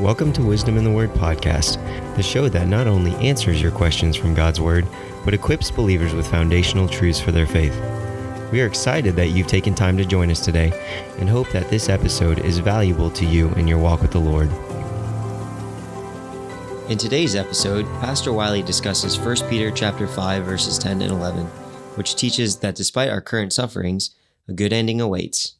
Welcome to Wisdom in the Word podcast, the show that not only answers your questions from God's Word, but equips believers with foundational truths for their faith. We are excited that you've taken time to join us today and hope that this episode is valuable to you in your walk with the Lord. In today's episode, Pastor Wiley discusses 1 Peter chapter 5 verses 10 and 11, which teaches that despite our current sufferings, a good ending awaits.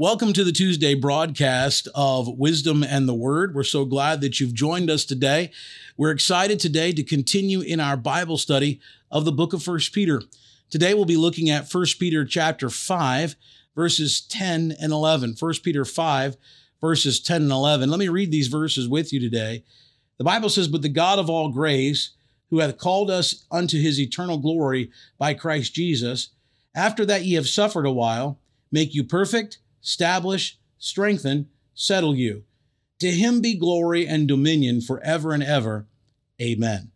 Welcome to the Tuesday broadcast of Wisdom and the Word. We're so glad that you've joined us today. We're excited today to continue in our Bible study of the book of First Peter. Today we'll be looking at First Peter chapter 5 verses 10 and 11. First Peter 5 verses 10 and 11. Let me read these verses with you today. The Bible says, "But the God of all grace, who hath called us unto his eternal glory by Christ Jesus, after that ye have suffered a while, make you perfect, establish, strengthen, settle you. To him be glory and dominion forever and ever. Amen.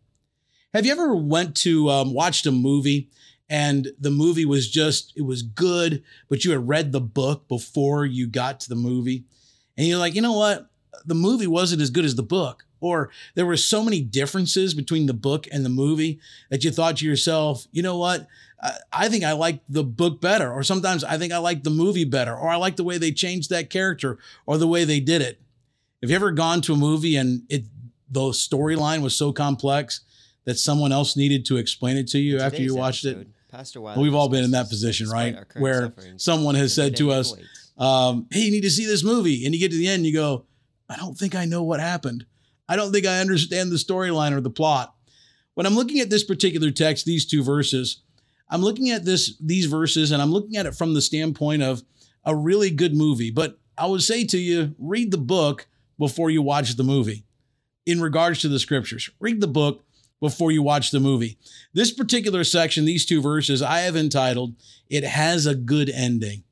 Have you ever went to um, watched a movie and the movie was just it was good, but you had read the book before you got to the movie, and you're like, you know what, the movie wasn't as good as the book, or there were so many differences between the book and the movie that you thought to yourself, you know what, I think I like the book better, or sometimes I think I like the movie better, or I like the way they changed that character or the way they did it. Have you ever gone to a movie and it the storyline was so complex that someone else needed to explain it to you In after you watched episode, it? Pastor Wiley We've all been in that position, right? Where someone has said to us, um, "Hey, you need to see this movie," and you get to the end, and you go, "I don't think I know what happened. I don't think I understand the storyline or the plot." When I'm looking at this particular text, these two verses, I'm looking at this these verses and I'm looking at it from the standpoint of a really good movie. But I would say to you, read the book before you watch the movie. In regards to the scriptures, read the book before you watch the movie. This particular section, these two verses, I have entitled "It Has a Good Ending."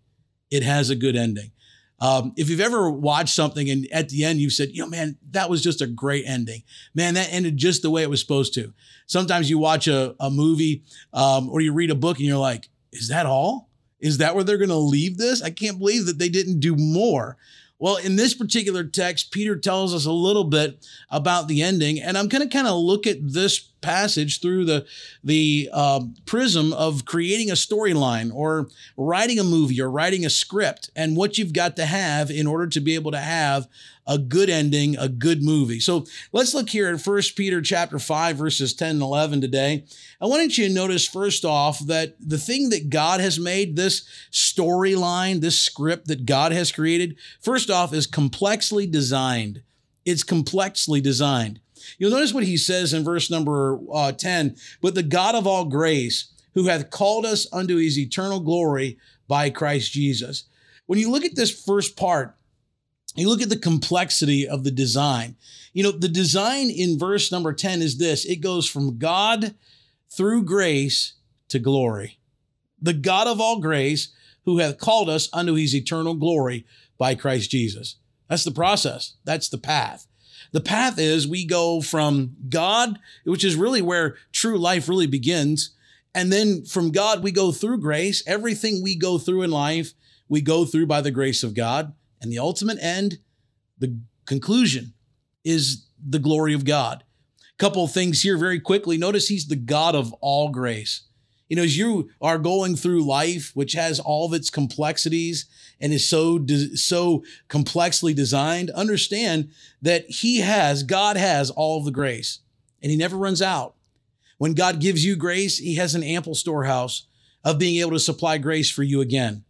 It has a good ending. Um, if you've ever watched something and at the end you've said, you know, man, that was just a great ending. Man, that ended just the way it was supposed to. Sometimes you watch a, a movie um, or you read a book and you're like, is that all? Is that where they're going to leave this? I can't believe that they didn't do more. Well, in this particular text, Peter tells us a little bit about the ending, and I'm going to kind of look at this passage through the the uh, prism of creating a storyline or writing a movie or writing a script, and what you've got to have in order to be able to have a good ending, a good movie. So let's look here at 1 Peter chapter 5, verses 10 and 11 today. I wanted you to notice first off that the thing that God has made, this storyline, this script that God has created, first off, is complexly designed. It's complexly designed. You'll notice what he says in verse number uh, 10 But the God of all grace, who hath called us unto his eternal glory by Christ Jesus. When you look at this first part, you look at the complexity of the design. You know, the design in verse number 10 is this it goes from God through grace to glory. The God of all grace, who hath called us unto his eternal glory by Christ Jesus. That's the process, that's the path. The path is we go from God, which is really where true life really begins. And then from God, we go through grace. Everything we go through in life, we go through by the grace of God. And the ultimate end, the conclusion, is the glory of God. Couple of things here very quickly. Notice he's the God of all grace. You know, as you are going through life, which has all of its complexities and is so de- so complexly designed, understand that He has, God has all of the grace, and He never runs out. When God gives you grace, He has an ample storehouse of being able to supply grace for you again,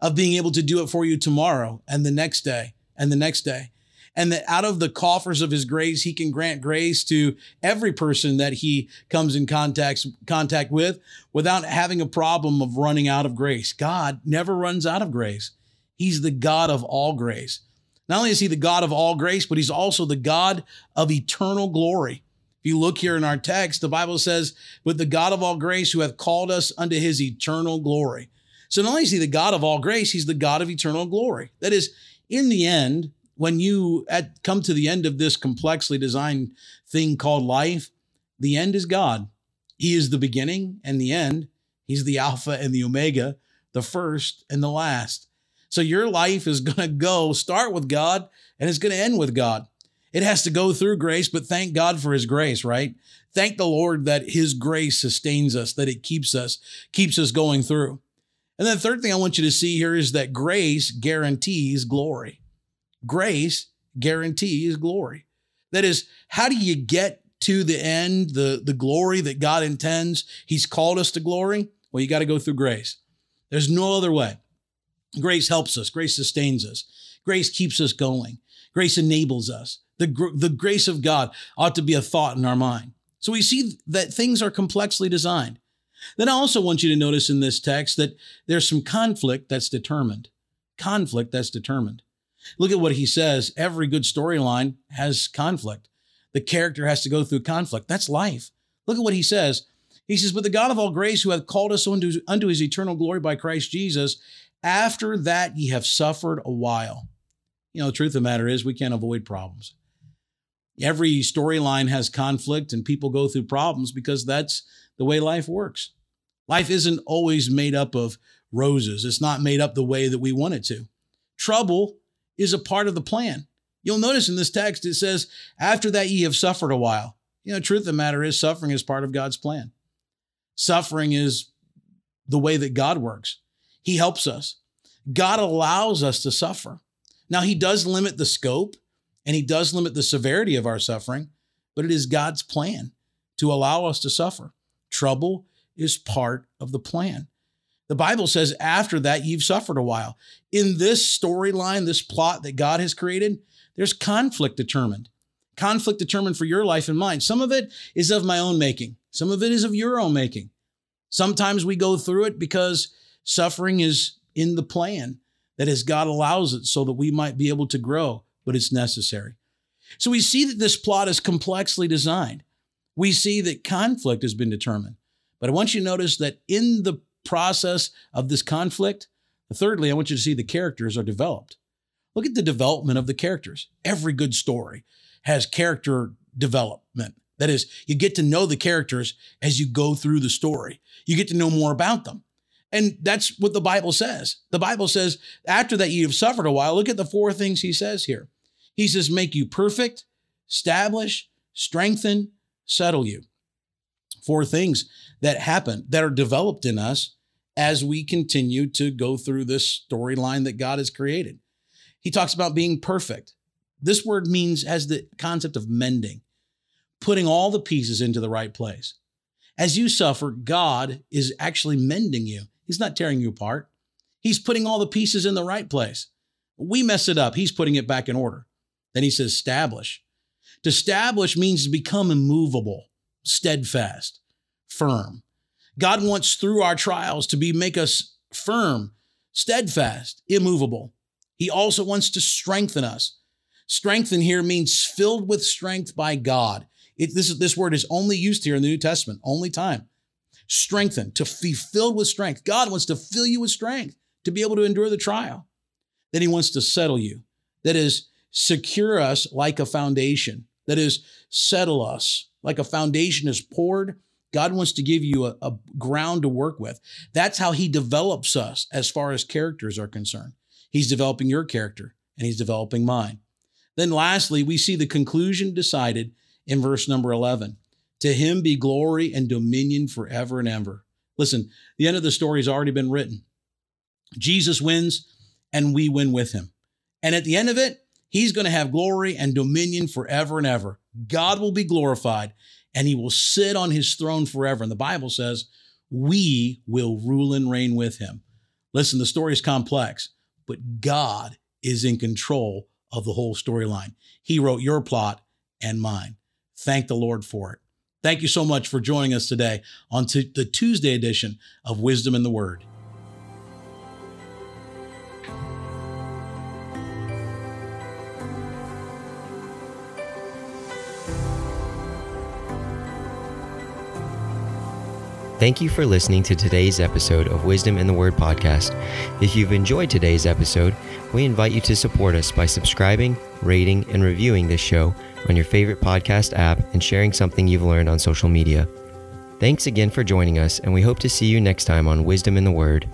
of being able to do it for you tomorrow and the next day and the next day. And that out of the coffers of his grace he can grant grace to every person that he comes in contact contact with without having a problem of running out of grace. God never runs out of grace. He's the god of all grace. Not only is he the god of all grace but he's also the god of eternal glory. If you look here in our text the bible says with the god of all grace who hath called us unto his eternal glory so not only is he the god of all grace he's the god of eternal glory that is in the end when you at, come to the end of this complexly designed thing called life, the end is God. He is the beginning and the end. He's the Alpha and the Omega, the first and the last. So your life is going to go start with God and it's going to end with God. It has to go through grace, but thank God for his grace, right? Thank the Lord that his grace sustains us, that it keeps us, keeps us going through. And then the third thing I want you to see here is that grace guarantees glory. Grace guarantees glory. That is, how do you get to the end, the, the glory that God intends? He's called us to glory. Well, you got to go through grace. There's no other way. Grace helps us, grace sustains us, grace keeps us going, grace enables us. The, the grace of God ought to be a thought in our mind. So we see that things are complexly designed. Then I also want you to notice in this text that there's some conflict that's determined. Conflict that's determined. Look at what he says. Every good storyline has conflict. The character has to go through conflict. That's life. Look at what he says. He says, But the God of all grace, who hath called us unto, unto his eternal glory by Christ Jesus, after that ye have suffered a while. You know, the truth of the matter is, we can't avoid problems. Every storyline has conflict and people go through problems because that's the way life works. Life isn't always made up of roses, it's not made up the way that we want it to. Trouble is a part of the plan. You'll notice in this text it says, After that ye have suffered a while. You know, truth of the matter is, suffering is part of God's plan. Suffering is the way that God works. He helps us. God allows us to suffer. Now, He does limit the scope and He does limit the severity of our suffering, but it is God's plan to allow us to suffer. Trouble is part of the plan. The Bible says, after that, you've suffered a while. In this storyline, this plot that God has created, there's conflict determined. Conflict determined for your life and mine. Some of it is of my own making, some of it is of your own making. Sometimes we go through it because suffering is in the plan that as God allows it so that we might be able to grow, but it's necessary. So we see that this plot is complexly designed. We see that conflict has been determined. But I want you to notice that in the process of this conflict, thirdly, I want you to see the characters are developed. Look at the development of the characters. Every good story has character development. That is, you get to know the characters as you go through the story. You get to know more about them. And that's what the Bible says. The Bible says, after that you have suffered a while, look at the four things he says here. He says, make you perfect, establish, strengthen, settle you. Four things that happen that are developed in us as we continue to go through this storyline that God has created. He talks about being perfect. This word means has the concept of mending, putting all the pieces into the right place. As you suffer, God is actually mending you. He's not tearing you apart. He's putting all the pieces in the right place. We mess it up. He's putting it back in order. Then he says, establish. To establish means to become immovable, steadfast, firm. God wants through our trials to be make us firm, steadfast, immovable. He also wants to strengthen us. Strengthen here means filled with strength by God. It, this, this word is only used here in the New Testament, only time. Strengthen, to be filled with strength. God wants to fill you with strength to be able to endure the trial. Then he wants to settle you. That is, secure us like a foundation. That is, settle us like a foundation is poured. God wants to give you a, a ground to work with. That's how he develops us as far as characters are concerned. He's developing your character and he's developing mine. Then lastly, we see the conclusion decided in verse number 11. To him be glory and dominion forever and ever. Listen, the end of the story has already been written. Jesus wins and we win with him. And at the end of it, he's going to have glory and dominion forever and ever. God will be glorified and he will sit on his throne forever. And the Bible says, we will rule and reign with him. Listen, the story is complex but God is in control of the whole storyline. He wrote your plot and mine. Thank the Lord for it. Thank you so much for joining us today on t- the Tuesday edition of Wisdom in the Word. Thank you for listening to today's episode of Wisdom in the Word podcast. If you've enjoyed today's episode, we invite you to support us by subscribing, rating, and reviewing this show on your favorite podcast app and sharing something you've learned on social media. Thanks again for joining us, and we hope to see you next time on Wisdom in the Word.